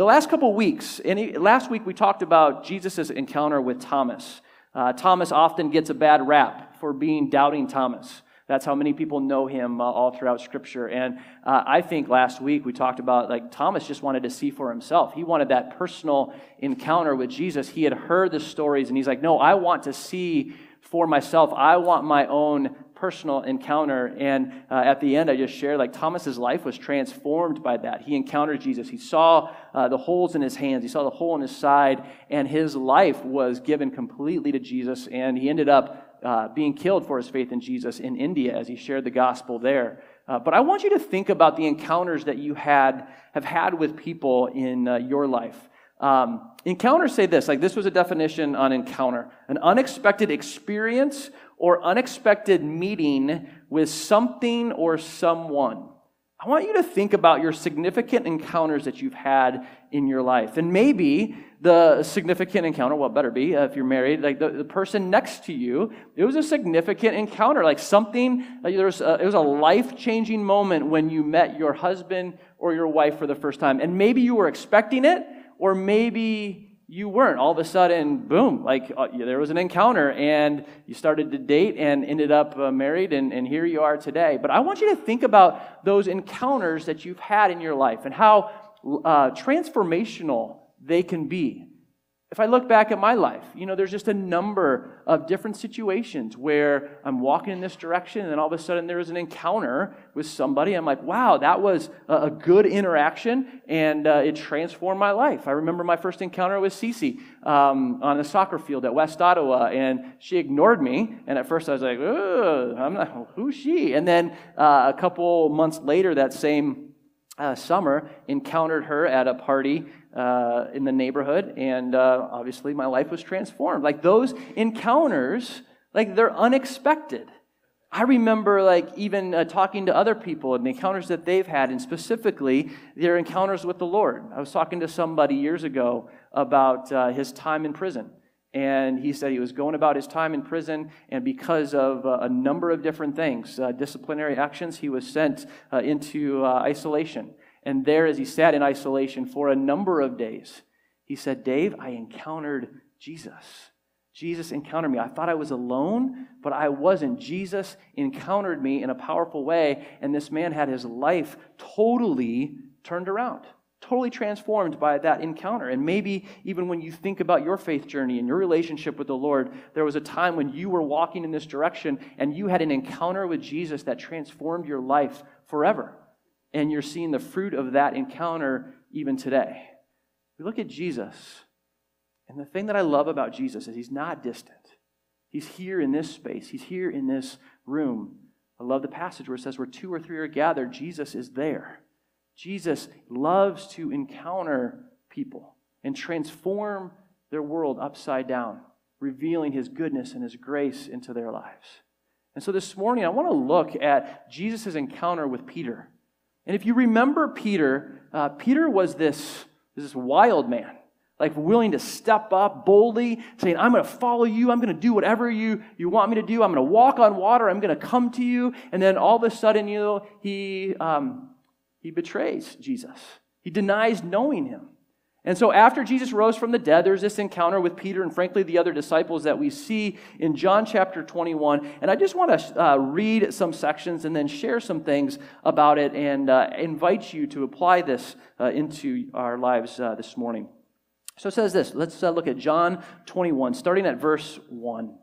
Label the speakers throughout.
Speaker 1: The last couple weeks, and last week we talked about Jesus' encounter with Thomas. Uh, Thomas often gets a bad rap for being doubting Thomas. That's how many people know him uh, all throughout Scripture. And uh, I think last week we talked about like Thomas just wanted to see for himself. He wanted that personal encounter with Jesus. He had heard the stories, and he's like, No, I want to see for myself. I want my own personal encounter. And uh, at the end, I just shared like Thomas's life was transformed by that. He encountered Jesus. He saw uh, the holes in his hands, he saw the hole in his side, and his life was given completely to Jesus. And he ended up uh, being killed for his faith in Jesus in India as he shared the gospel there. Uh, but I want you to think about the encounters that you had have had with people in uh, your life. Um, encounters say this like this was a definition on encounter an unexpected experience or unexpected meeting with something or someone. I want you to think about your significant encounters that you've had in your life. And maybe the significant encounter, well, better be uh, if you're married, like the, the person next to you, it was a significant encounter, like something, like there was a, it was a life changing moment when you met your husband or your wife for the first time. And maybe you were expecting it, or maybe you weren't. All of a sudden, boom, like uh, there was an encounter and you started to date and ended up uh, married, and, and here you are today. But I want you to think about those encounters that you've had in your life and how uh, transformational they can be. If I look back at my life, you know, there's just a number of different situations where I'm walking in this direction, and then all of a sudden there is an encounter with somebody. I'm like, wow, that was a good interaction, and uh, it transformed my life. I remember my first encounter with Cece um, on a soccer field at West Ottawa, and she ignored me. And at first I was like, I'm not, who's she? And then uh, a couple months later, that same uh, summer, encountered her at a party uh, in the neighborhood, and uh, obviously my life was transformed. Like those encounters, like they're unexpected. I remember like even uh, talking to other people and the encounters that they've had, and specifically their encounters with the Lord. I was talking to somebody years ago about uh, his time in prison. And he said he was going about his time in prison, and because of uh, a number of different things, uh, disciplinary actions, he was sent uh, into uh, isolation. And there, as he sat in isolation for a number of days, he said, Dave, I encountered Jesus. Jesus encountered me. I thought I was alone, but I wasn't. Jesus encountered me in a powerful way, and this man had his life totally turned around, totally transformed by that encounter. And maybe even when you think about your faith journey and your relationship with the Lord, there was a time when you were walking in this direction and you had an encounter with Jesus that transformed your life forever. And you're seeing the fruit of that encounter even today. We look at Jesus, and the thing that I love about Jesus is he's not distant. He's here in this space, he's here in this room. I love the passage where it says, Where two or three are gathered, Jesus is there. Jesus loves to encounter people and transform their world upside down, revealing his goodness and his grace into their lives. And so this morning, I want to look at Jesus' encounter with Peter. And if you remember Peter, uh, Peter was this, this wild man, like willing to step up boldly, saying, I'm going to follow you. I'm going to do whatever you, you want me to do. I'm going to walk on water. I'm going to come to you. And then all of a sudden, you know, he, um, he betrays Jesus. He denies knowing him. And so, after Jesus rose from the dead, there's this encounter with Peter and, frankly, the other disciples that we see in John chapter 21. And I just want to uh, read some sections and then share some things about it and uh, invite you to apply this uh, into our lives uh, this morning. So, it says this. Let's uh, look at John 21, starting at verse 1.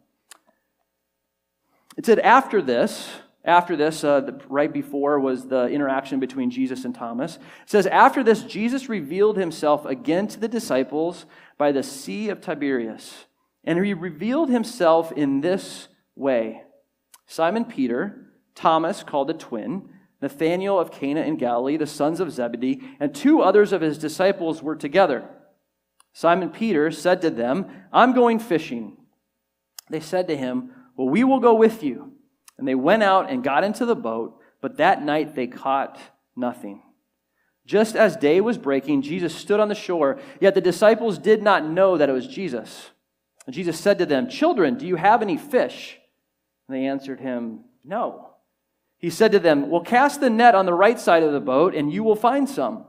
Speaker 1: It said, After this, after this, uh, the, right before was the interaction between Jesus and Thomas. It says, After this, Jesus revealed himself again to the disciples by the Sea of Tiberias. And he revealed himself in this way Simon Peter, Thomas, called the twin, Nathanael of Cana in Galilee, the sons of Zebedee, and two others of his disciples were together. Simon Peter said to them, I'm going fishing. They said to him, Well, we will go with you. And they went out and got into the boat, but that night they caught nothing. Just as day was breaking, Jesus stood on the shore, yet the disciples did not know that it was Jesus. And Jesus said to them, Children, do you have any fish? And they answered him, No. He said to them, Well, cast the net on the right side of the boat, and you will find some.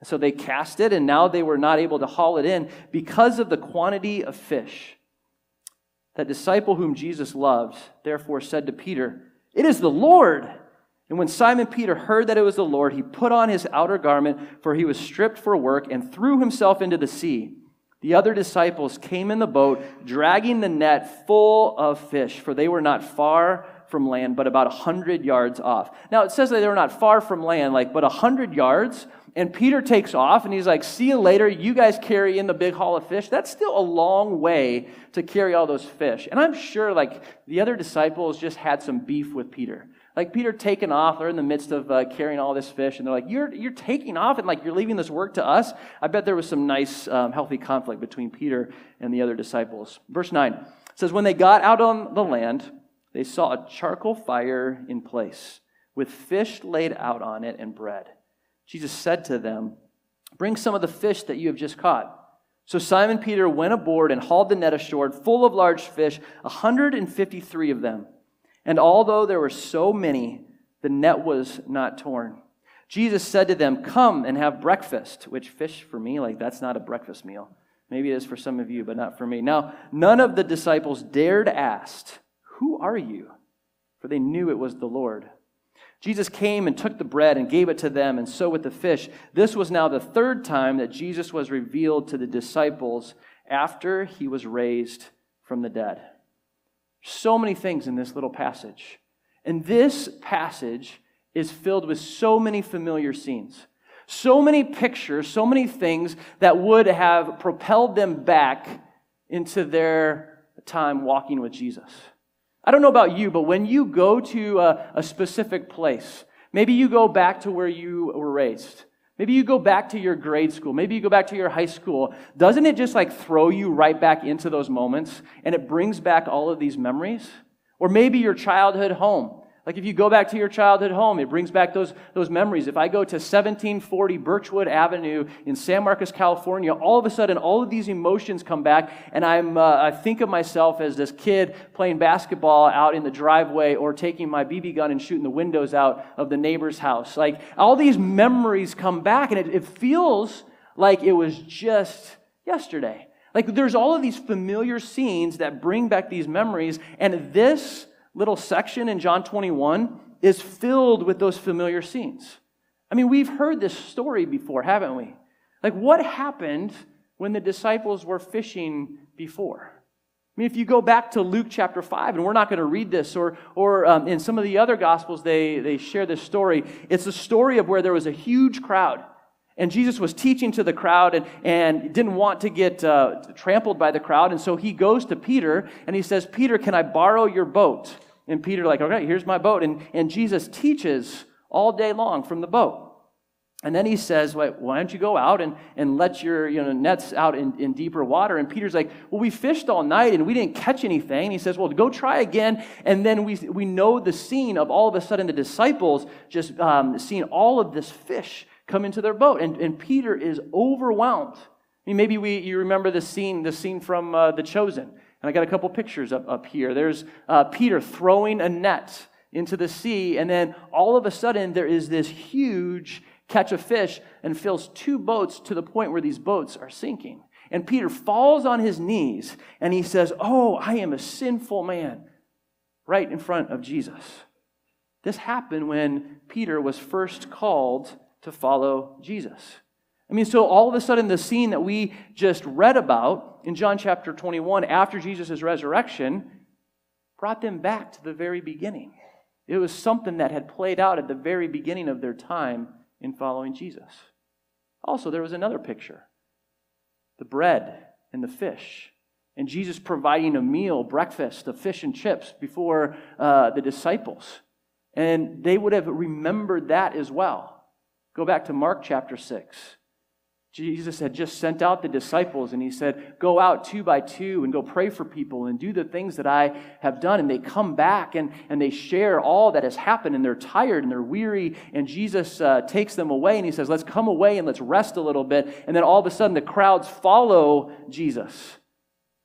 Speaker 1: And So they cast it, and now they were not able to haul it in because of the quantity of fish. That disciple whom Jesus loved, therefore, said to Peter, It is the Lord. And when Simon Peter heard that it was the Lord, he put on his outer garment, for he was stripped for work, and threw himself into the sea. The other disciples came in the boat, dragging the net full of fish, for they were not far from land, but about a hundred yards off. Now it says that they were not far from land, like, but a hundred yards. And Peter takes off and he's like, See you later. You guys carry in the big haul of fish. That's still a long way to carry all those fish. And I'm sure, like, the other disciples just had some beef with Peter. Like Peter taking off, they're in the midst of uh, carrying all this fish, and they're like, "You're you're taking off, and like you're leaving this work to us." I bet there was some nice, um, healthy conflict between Peter and the other disciples. Verse nine says, "When they got out on the land, they saw a charcoal fire in place, with fish laid out on it and bread." Jesus said to them, "Bring some of the fish that you have just caught." So Simon Peter went aboard and hauled the net ashore, full of large fish, a hundred and fifty-three of them. And although there were so many, the net was not torn. Jesus said to them, Come and have breakfast, which fish for me, like that's not a breakfast meal. Maybe it is for some of you, but not for me. Now, none of the disciples dared ask, Who are you? For they knew it was the Lord. Jesus came and took the bread and gave it to them, and so with the fish. This was now the third time that Jesus was revealed to the disciples after he was raised from the dead. So many things in this little passage. And this passage is filled with so many familiar scenes, so many pictures, so many things that would have propelled them back into their time walking with Jesus. I don't know about you, but when you go to a, a specific place, maybe you go back to where you were raised. Maybe you go back to your grade school. Maybe you go back to your high school. Doesn't it just like throw you right back into those moments and it brings back all of these memories? Or maybe your childhood home. Like if you go back to your childhood home, it brings back those, those memories. If I go to 1740 Birchwood Avenue in San Marcos, California, all of a sudden all of these emotions come back, and I'm, uh, I think of myself as this kid playing basketball out in the driveway or taking my BB gun and shooting the windows out of the neighbor's house. Like all these memories come back, and it, it feels like it was just yesterday. Like there's all of these familiar scenes that bring back these memories, and this little section in John 21 is filled with those familiar scenes. I mean, we've heard this story before, haven't we? Like, what happened when the disciples were fishing before? I mean, if you go back to Luke chapter 5, and we're not going to read this, or, or um, in some of the other gospels, they, they share this story. It's a story of where there was a huge crowd. And Jesus was teaching to the crowd and, and didn't want to get uh, trampled by the crowd. And so he goes to Peter and he says, Peter, can I borrow your boat? And Peter, like, okay, here's my boat. And, and Jesus teaches all day long from the boat. And then he says, Wait, why don't you go out and, and let your you know, nets out in, in deeper water? And Peter's like, Well, we fished all night and we didn't catch anything. And he says, Well, go try again. And then we, we know the scene of all of a sudden the disciples just um, seeing all of this fish come into their boat. And, and Peter is overwhelmed. I mean, maybe we, you remember the scene, the scene from uh, The Chosen. And I got a couple pictures up, up here. There's uh, Peter throwing a net into the sea, and then all of a sudden there is this huge catch of fish and fills two boats to the point where these boats are sinking. And Peter falls on his knees and he says, Oh, I am a sinful man, right in front of Jesus. This happened when Peter was first called to follow Jesus. I mean, so all of a sudden, the scene that we just read about in John chapter 21 after Jesus' resurrection brought them back to the very beginning. It was something that had played out at the very beginning of their time in following Jesus. Also, there was another picture the bread and the fish. And Jesus providing a meal, breakfast of fish and chips before uh, the disciples. And they would have remembered that as well. Go back to Mark chapter 6. Jesus had just sent out the disciples and he said, Go out two by two and go pray for people and do the things that I have done. And they come back and, and they share all that has happened and they're tired and they're weary. And Jesus uh, takes them away and he says, Let's come away and let's rest a little bit. And then all of a sudden the crowds follow Jesus.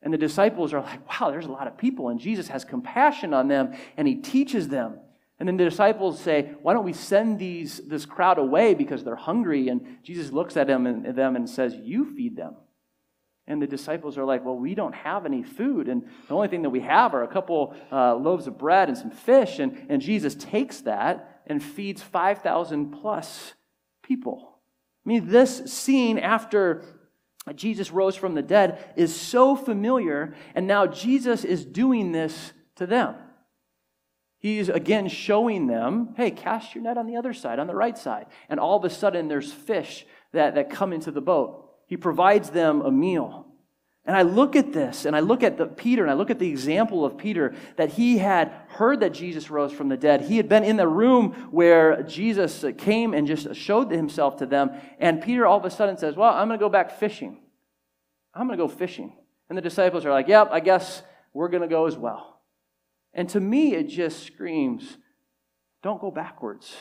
Speaker 1: And the disciples are like, Wow, there's a lot of people. And Jesus has compassion on them and he teaches them And then the disciples say, Why don't we send these, this crowd away because they're hungry? And Jesus looks at them and, them and says, You feed them. And the disciples are like, Well, we don't have any food. And the only thing that we have are a couple uh, loaves of bread and some fish. And, and Jesus takes that and feeds 5,000 plus people. I mean, this scene after Jesus rose from the dead is so familiar. And now Jesus is doing this to them. He's again showing them, hey, cast your net on the other side, on the right side. And all of a sudden, there's fish that, that come into the boat. He provides them a meal. And I look at this, and I look at the, Peter, and I look at the example of Peter that he had heard that Jesus rose from the dead. He had been in the room where Jesus came and just showed himself to them. And Peter all of a sudden says, Well, I'm going to go back fishing. I'm going to go fishing. And the disciples are like, Yep, I guess we're going to go as well. And to me, it just screams don't go backwards.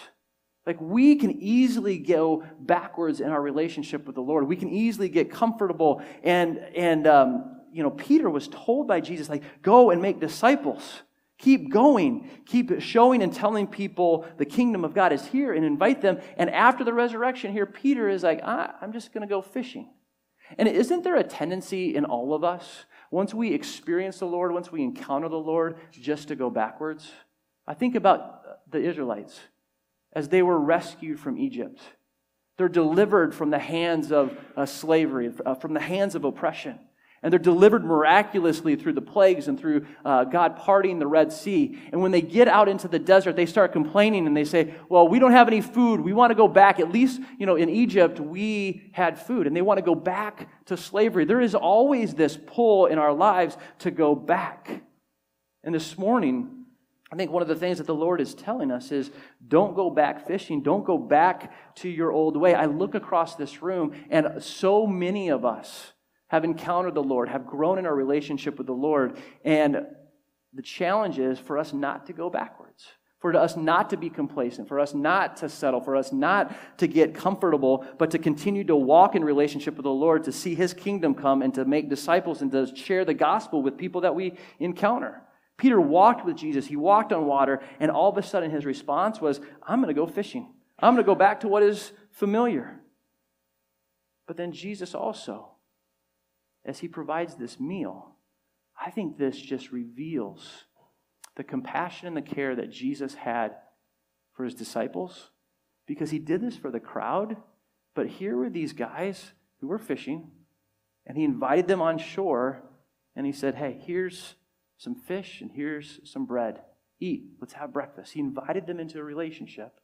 Speaker 1: Like we can easily go backwards in our relationship with the Lord. We can easily get comfortable. And, and um, you know, Peter was told by Jesus, like, go and make disciples. Keep going. Keep showing and telling people the kingdom of God is here and invite them. And after the resurrection here, Peter is like, I'm just going to go fishing. And isn't there a tendency in all of us once we experience the Lord, once we encounter the Lord, just to go backwards. I think about the Israelites as they were rescued from Egypt. They're delivered from the hands of uh, slavery, uh, from the hands of oppression. And they're delivered miraculously through the plagues and through uh, God parting the Red Sea. And when they get out into the desert, they start complaining and they say, Well, we don't have any food. We want to go back. At least, you know, in Egypt, we had food. And they want to go back to slavery. There is always this pull in our lives to go back. And this morning, I think one of the things that the Lord is telling us is don't go back fishing. Don't go back to your old way. I look across this room, and so many of us, have encountered the Lord, have grown in our relationship with the Lord. And the challenge is for us not to go backwards, for us not to be complacent, for us not to settle, for us not to get comfortable, but to continue to walk in relationship with the Lord, to see His kingdom come and to make disciples and to share the gospel with people that we encounter. Peter walked with Jesus, he walked on water, and all of a sudden his response was, I'm going to go fishing. I'm going to go back to what is familiar. But then Jesus also as he provides this meal, I think this just reveals the compassion and the care that Jesus had for his disciples because he did this for the crowd. But here were these guys who were fishing, and he invited them on shore, and he said, Hey, here's some fish and here's some bread. Eat, let's have breakfast. He invited them into a relationship.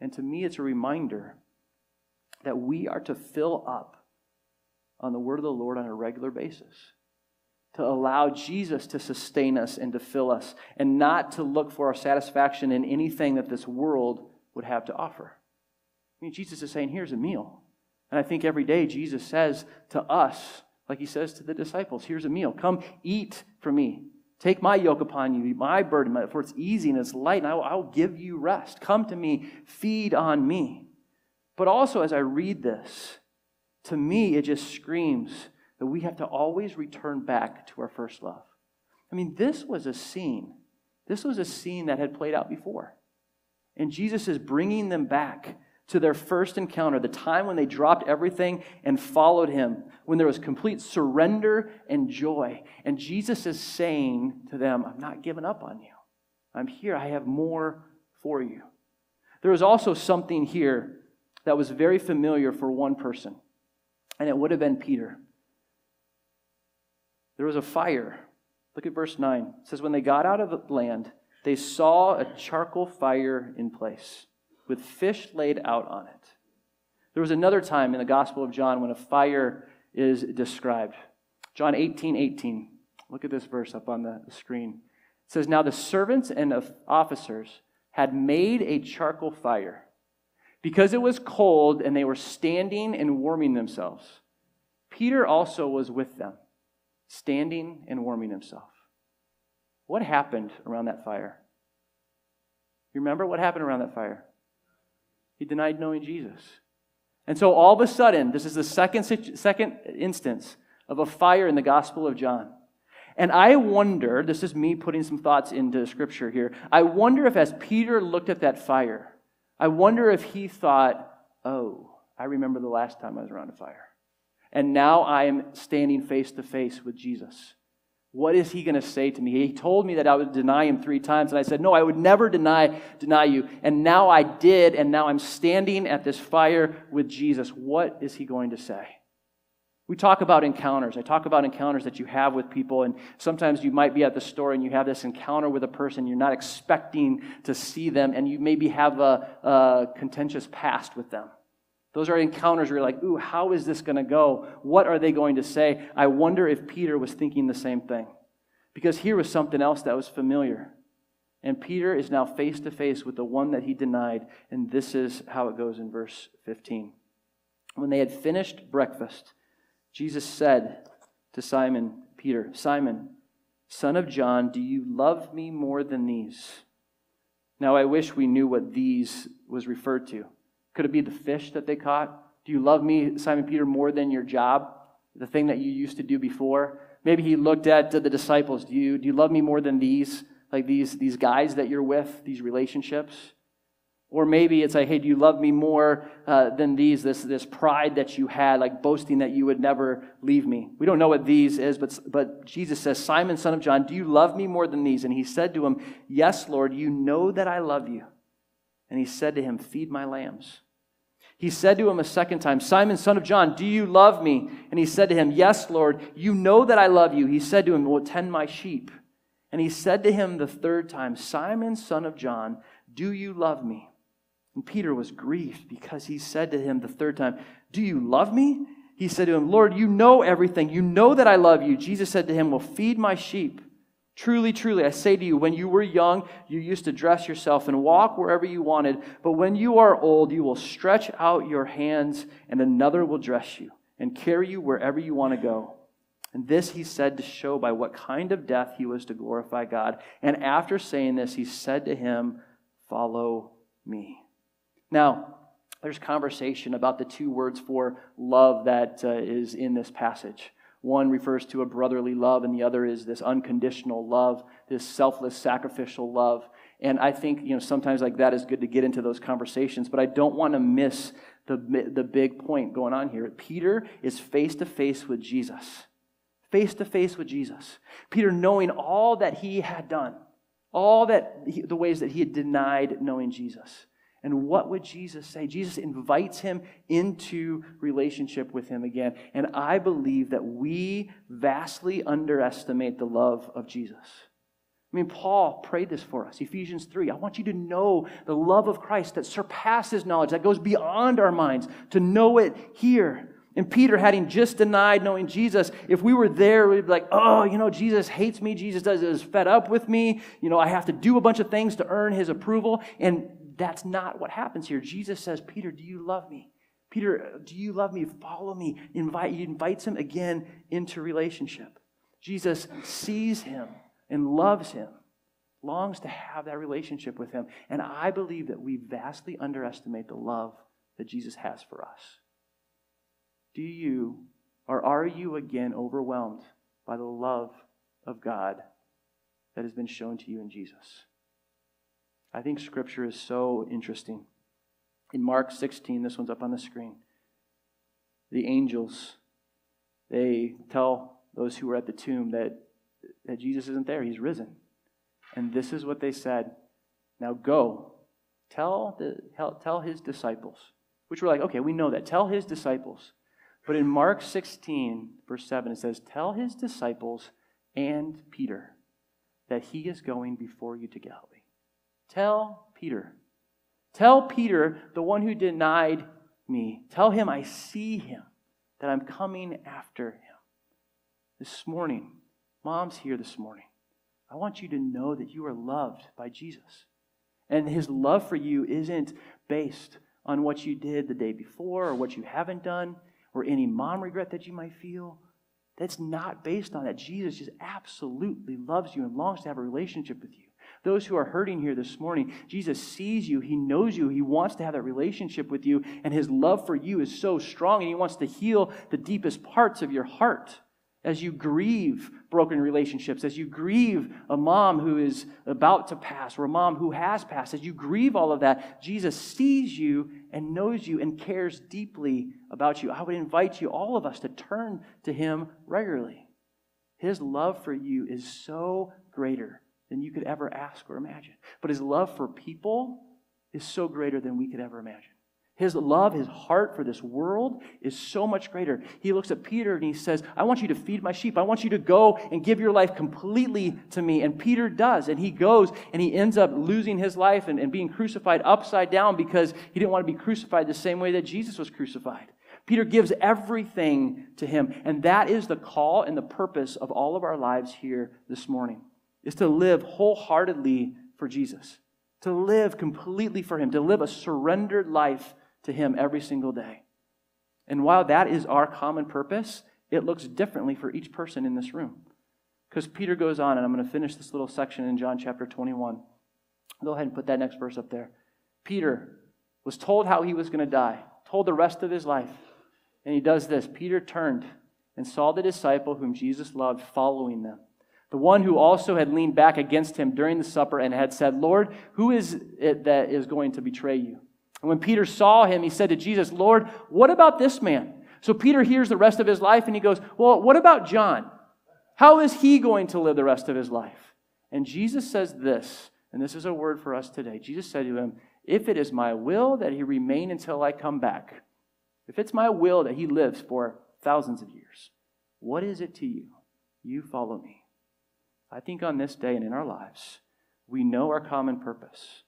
Speaker 1: And to me, it's a reminder that we are to fill up on the word of the Lord on a regular basis. To allow Jesus to sustain us and to fill us, and not to look for our satisfaction in anything that this world would have to offer. I mean, Jesus is saying, here's a meal. And I think every day Jesus says to us, like he says to the disciples, here's a meal. Come eat from me. Take my yoke upon you, my burden, for it's easy and it's light, and I will, I will give you rest. Come to me, feed on me. But also, as I read this, to me, it just screams that we have to always return back to our first love. I mean, this was a scene. This was a scene that had played out before. And Jesus is bringing them back to their first encounter, the time when they dropped everything and followed him, when there was complete surrender and joy. And Jesus is saying to them, I'm not giving up on you. I'm here. I have more for you. There was also something here that was very familiar for one person and it would have been Peter. There was a fire. Look at verse 9. It says, When they got out of the land, they saw a charcoal fire in place with fish laid out on it. There was another time in the Gospel of John when a fire is described. John 18 18. Look at this verse up on the screen. It says, Now the servants and officers had made a charcoal fire because it was cold and they were standing and warming themselves. Peter also was with them, standing and warming himself. What happened around that fire? You remember what happened around that fire? He denied knowing Jesus. And so all of a sudden, this is the second, second instance of a fire in the Gospel of John. And I wonder, this is me putting some thoughts into scripture here. I wonder if as Peter looked at that fire, I wonder if he thought, oh, I remember the last time I was around a fire. And now I am standing face to face with Jesus. What is he going to say to me? He told me that I would deny him three times, and I said, No, I would never deny, deny you. And now I did, and now I'm standing at this fire with Jesus. What is he going to say? We talk about encounters. I talk about encounters that you have with people, and sometimes you might be at the store and you have this encounter with a person you're not expecting to see them, and you maybe have a, a contentious past with them. Those are encounters where you're like, ooh, how is this going to go? What are they going to say? I wonder if Peter was thinking the same thing. Because here was something else that was familiar. And Peter is now face to face with the one that he denied. And this is how it goes in verse 15. When they had finished breakfast, Jesus said to Simon Peter, Simon, son of John, do you love me more than these? Now I wish we knew what these was referred to. Could it be the fish that they caught? Do you love me, Simon Peter, more than your job? The thing that you used to do before? Maybe he looked at the disciples. Do you, do you love me more than these? Like these, these guys that you're with, these relationships? Or maybe it's like, hey, do you love me more uh, than these? This, this pride that you had, like boasting that you would never leave me. We don't know what these is, but, but Jesus says, Simon, son of John, do you love me more than these? And he said to him, Yes, Lord, you know that I love you. And he said to him, Feed my lambs. He said to him a second time, Simon, son of John, do you love me? And he said to him, Yes, Lord, you know that I love you. He said to him, Well, tend my sheep. And he said to him the third time, Simon, son of John, do you love me? And Peter was grieved because he said to him the third time, Do you love me? He said to him, Lord, you know everything. You know that I love you. Jesus said to him, Well, feed my sheep. Truly, truly, I say to you, when you were young, you used to dress yourself and walk wherever you wanted. But when you are old, you will stretch out your hands, and another will dress you and carry you wherever you want to go. And this he said to show by what kind of death he was to glorify God. And after saying this, he said to him, Follow me. Now, there's conversation about the two words for love that uh, is in this passage. One refers to a brotherly love, and the other is this unconditional love, this selfless, sacrificial love. And I think, you know, sometimes like that is good to get into those conversations, but I don't want to miss the, the big point going on here. Peter is face to face with Jesus. Face to face with Jesus. Peter, knowing all that he had done, all that he, the ways that he had denied knowing Jesus. And what would Jesus say? Jesus invites him into relationship with him again. And I believe that we vastly underestimate the love of Jesus. I mean, Paul prayed this for us. Ephesians 3. I want you to know the love of Christ that surpasses knowledge, that goes beyond our minds, to know it here. And Peter, having just denied knowing Jesus, if we were there, we'd be like, oh, you know, Jesus hates me. Jesus is fed up with me. You know, I have to do a bunch of things to earn his approval. And that's not what happens here. Jesus says, Peter, do you love me? Peter, do you love me? Follow me. Invite, he invites him again into relationship. Jesus sees him and loves him, longs to have that relationship with him. And I believe that we vastly underestimate the love that Jesus has for us. Do you, or are you again overwhelmed by the love of God that has been shown to you in Jesus? I think Scripture is so interesting. In Mark 16, this one's up on the screen. The angels, they tell those who were at the tomb that, that Jesus isn't there, he's risen. And this is what they said Now go, tell, the, tell his disciples, which were like, okay, we know that. Tell his disciples. But in Mark 16, verse 7, it says, Tell his disciples and Peter that he is going before you to Galilee. Tell Peter. Tell Peter, the one who denied me. Tell him I see him, that I'm coming after him. This morning, mom's here this morning. I want you to know that you are loved by Jesus. And his love for you isn't based on what you did the day before or what you haven't done or any mom regret that you might feel. That's not based on that. Jesus just absolutely loves you and longs to have a relationship with you. Those who are hurting here this morning, Jesus sees you. He knows you. He wants to have that relationship with you. And his love for you is so strong, and he wants to heal the deepest parts of your heart. as you grieve broken relationships, as you grieve a mom who is about to pass or a mom who has passed, as you grieve all of that, Jesus sees you and knows you and cares deeply about you. I would invite you, all of us, to turn to Him regularly. His love for you is so greater than you could ever ask or imagine. But His love for people is so greater than we could ever imagine. His love, his heart for this world is so much greater. He looks at Peter and he says, I want you to feed my sheep. I want you to go and give your life completely to me. And Peter does. And he goes and he ends up losing his life and, and being crucified upside down because he didn't want to be crucified the same way that Jesus was crucified. Peter gives everything to him. And that is the call and the purpose of all of our lives here this morning, is to live wholeheartedly for Jesus, to live completely for him, to live a surrendered life to Him every single day. And while that is our common purpose, it looks differently for each person in this room. Because Peter goes on, and I'm going to finish this little section in John chapter 21. Go ahead and put that next verse up there. Peter was told how he was going to die, told the rest of his life. And he does this Peter turned and saw the disciple whom Jesus loved following them. The one who also had leaned back against him during the supper and had said, Lord, who is it that is going to betray you? And when Peter saw him, he said to Jesus, Lord, what about this man? So Peter hears the rest of his life and he goes, Well, what about John? How is he going to live the rest of his life? And Jesus says this, and this is a word for us today. Jesus said to him, If it is my will that he remain until I come back, if it's my will that he lives for thousands of years, what is it to you? You follow me. I think on this day and in our lives, we know our common purpose.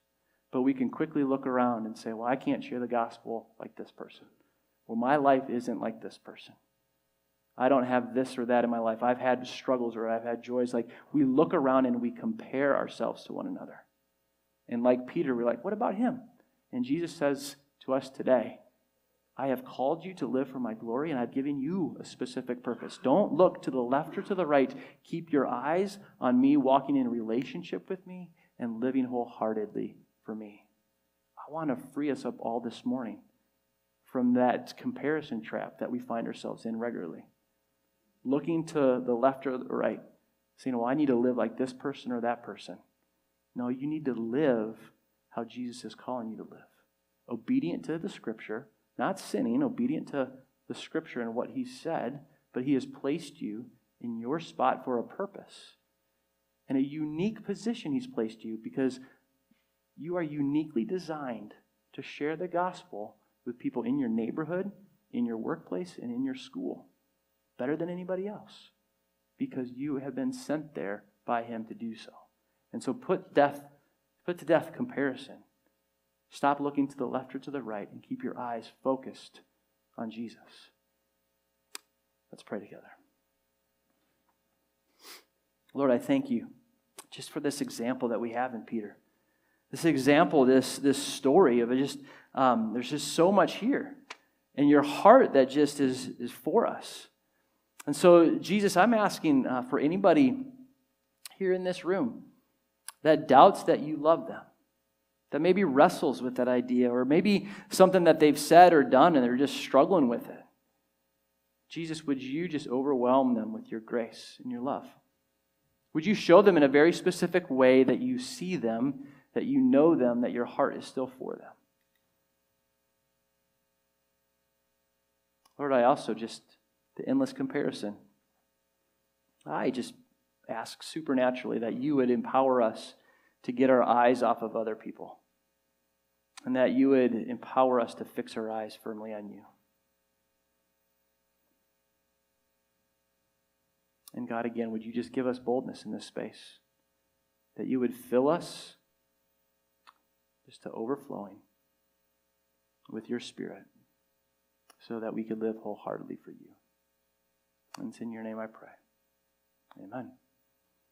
Speaker 1: But we can quickly look around and say, well, I can't share the gospel like this person. Well, my life isn't like this person. I don't have this or that in my life. I've had struggles or I've had joys. Like we look around and we compare ourselves to one another. And like Peter, we're like, what about him? And Jesus says to us today, I have called you to live for my glory and I've given you a specific purpose. Don't look to the left or to the right. Keep your eyes on me, walking in relationship with me and living wholeheartedly for me. I want to free us up all this morning from that comparison trap that we find ourselves in regularly. Looking to the left or the right, saying, Well, I need to live like this person or that person. No, you need to live how Jesus is calling you to live. Obedient to the scripture, not sinning, obedient to the scripture and what he said, but he has placed you in your spot for a purpose. In a unique position, he's placed you because you are uniquely designed to share the gospel with people in your neighborhood, in your workplace, and in your school better than anybody else because you have been sent there by him to do so. And so put death put to death comparison. Stop looking to the left or to the right and keep your eyes focused on Jesus. Let's pray together. Lord, I thank you just for this example that we have in Peter this example, this, this story of just, um, there's just so much here. And your heart that just is, is for us. And so, Jesus, I'm asking uh, for anybody here in this room that doubts that you love them, that maybe wrestles with that idea, or maybe something that they've said or done and they're just struggling with it. Jesus, would you just overwhelm them with your grace and your love? Would you show them in a very specific way that you see them that you know them, that your heart is still for them. Lord, I also just, the endless comparison. I just ask supernaturally that you would empower us to get our eyes off of other people and that you would empower us to fix our eyes firmly on you. And God, again, would you just give us boldness in this space? That you would fill us just to overflowing with your Spirit so that we could live wholeheartedly for you. And it's in your name I pray. Amen.